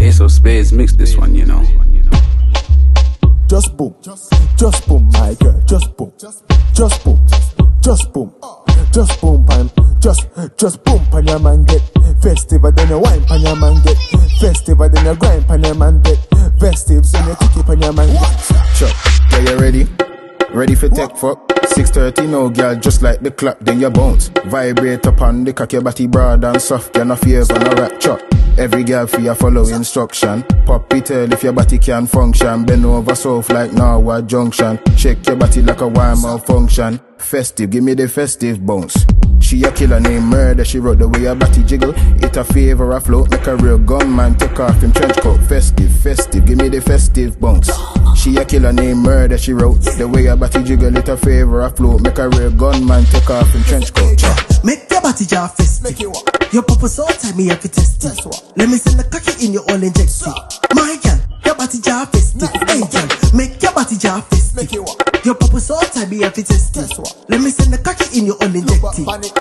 Ace of Spades mix this one, you know. Just boom, just boom, my girl, just boom, just boom, just boom, just boom, pan, just, just boom, pan your man get festive, and then you wine, pan your man get festive, and then you grind, pan your man get festive, so you kick it, pan your man get. Sure, are you ready? Ready for tech fuck? 6.30 no girl, just like the clock, then you bounce. Vibrate up on the cock, your body broad and soft, you're not fears on a rap chop. Every girl for your follow instruction. Pop it if your body can function. Bend over soft like Norwood Junction. Shake your body like a wine malfunction. Festive, give me the festive bounce. She a killer named Murder, she wrote the way her body jiggle. It a favor, a float, make a real gunman. Take off him trench coat, festive, festive, the festive bounce. She a killer named Murder, she wrote the way her body jiggle. It a favor, a flow. make a real gunman. Take off him trench coat. Make your body jar festive. Make it what? Your papa so time me have to test it. Let me send the cocky in your all inject. My girl, your body jar festive. Hey girl, make your body jar festive. Make it what? Your papa so time me have to test it. Let me send the cocky in your all inject.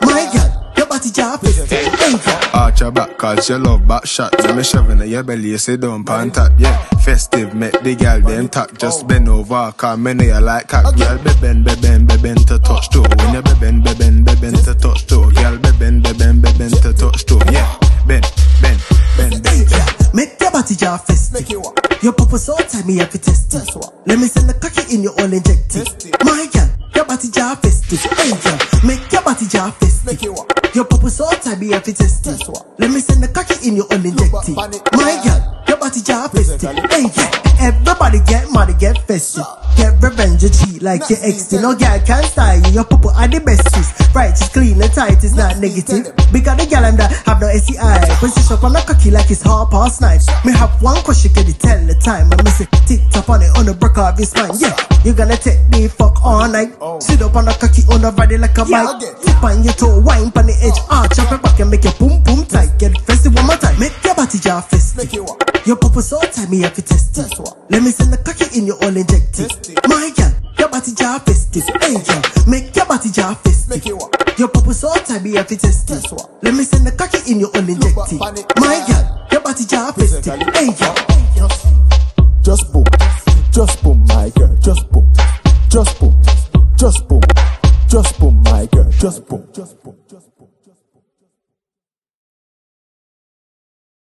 My girl, your body jar festive. Hey girl. Arch your back cause you love back shot Let me shoving in your belly, you say don't pan tap Yeah, festive, make the girl them talk Just bend over, cause many you like cock Girl, be bend, be bend, be bend to touch toe When you be bend, be bend, be bend to touch toe Girl, be bend, be bend, be bend to touch toe Yeah, bend, bend, bend, Hey bend girl, make your body jar festive. Make it what? Your papa so time me have to test it. Let me send the cocky in your all inject Test it. it. My girl, your body jar festive. Hey girl, make your body jar festive. Make it? Your papa so time me have to test? Let me send the cocky in your own inject it. My girl, your body jar festive. Hey girl, everybody get money, get festive. Get revenge, you cheat like your ex. No girl can style you. Your papa are the best sis. Right, it's clean and tight, it's not negative. Because the girl I'm that have no SEI. Position on the cocky like it's half past nine. Me have one question, can you tell the time? I miss it, tick tap on it on the break of his spine. Yeah, you gonna take me fuck all night. Oh. Sit up on the cocky on the body like a Yeah, bike. again. Tip on your toe, wine on the edge, arch up your back and make your boom boom tight. Get festive one more time. Make your body jar festive. Make it what? Your papa so time me have to test it. What? Let me send the cocky in your all inject it. Test it. My girl, your body jar festive. Hey girl, make your body jar festive. Make it what? Your papa so time me have to test it. What? Let me send the cocky in your all inject it. panic. My girl, your body jar festive. Hey girl. Just boom, just boom, my girl, just boom, just boom, just boom, just boom, my girl, just boom, just boom.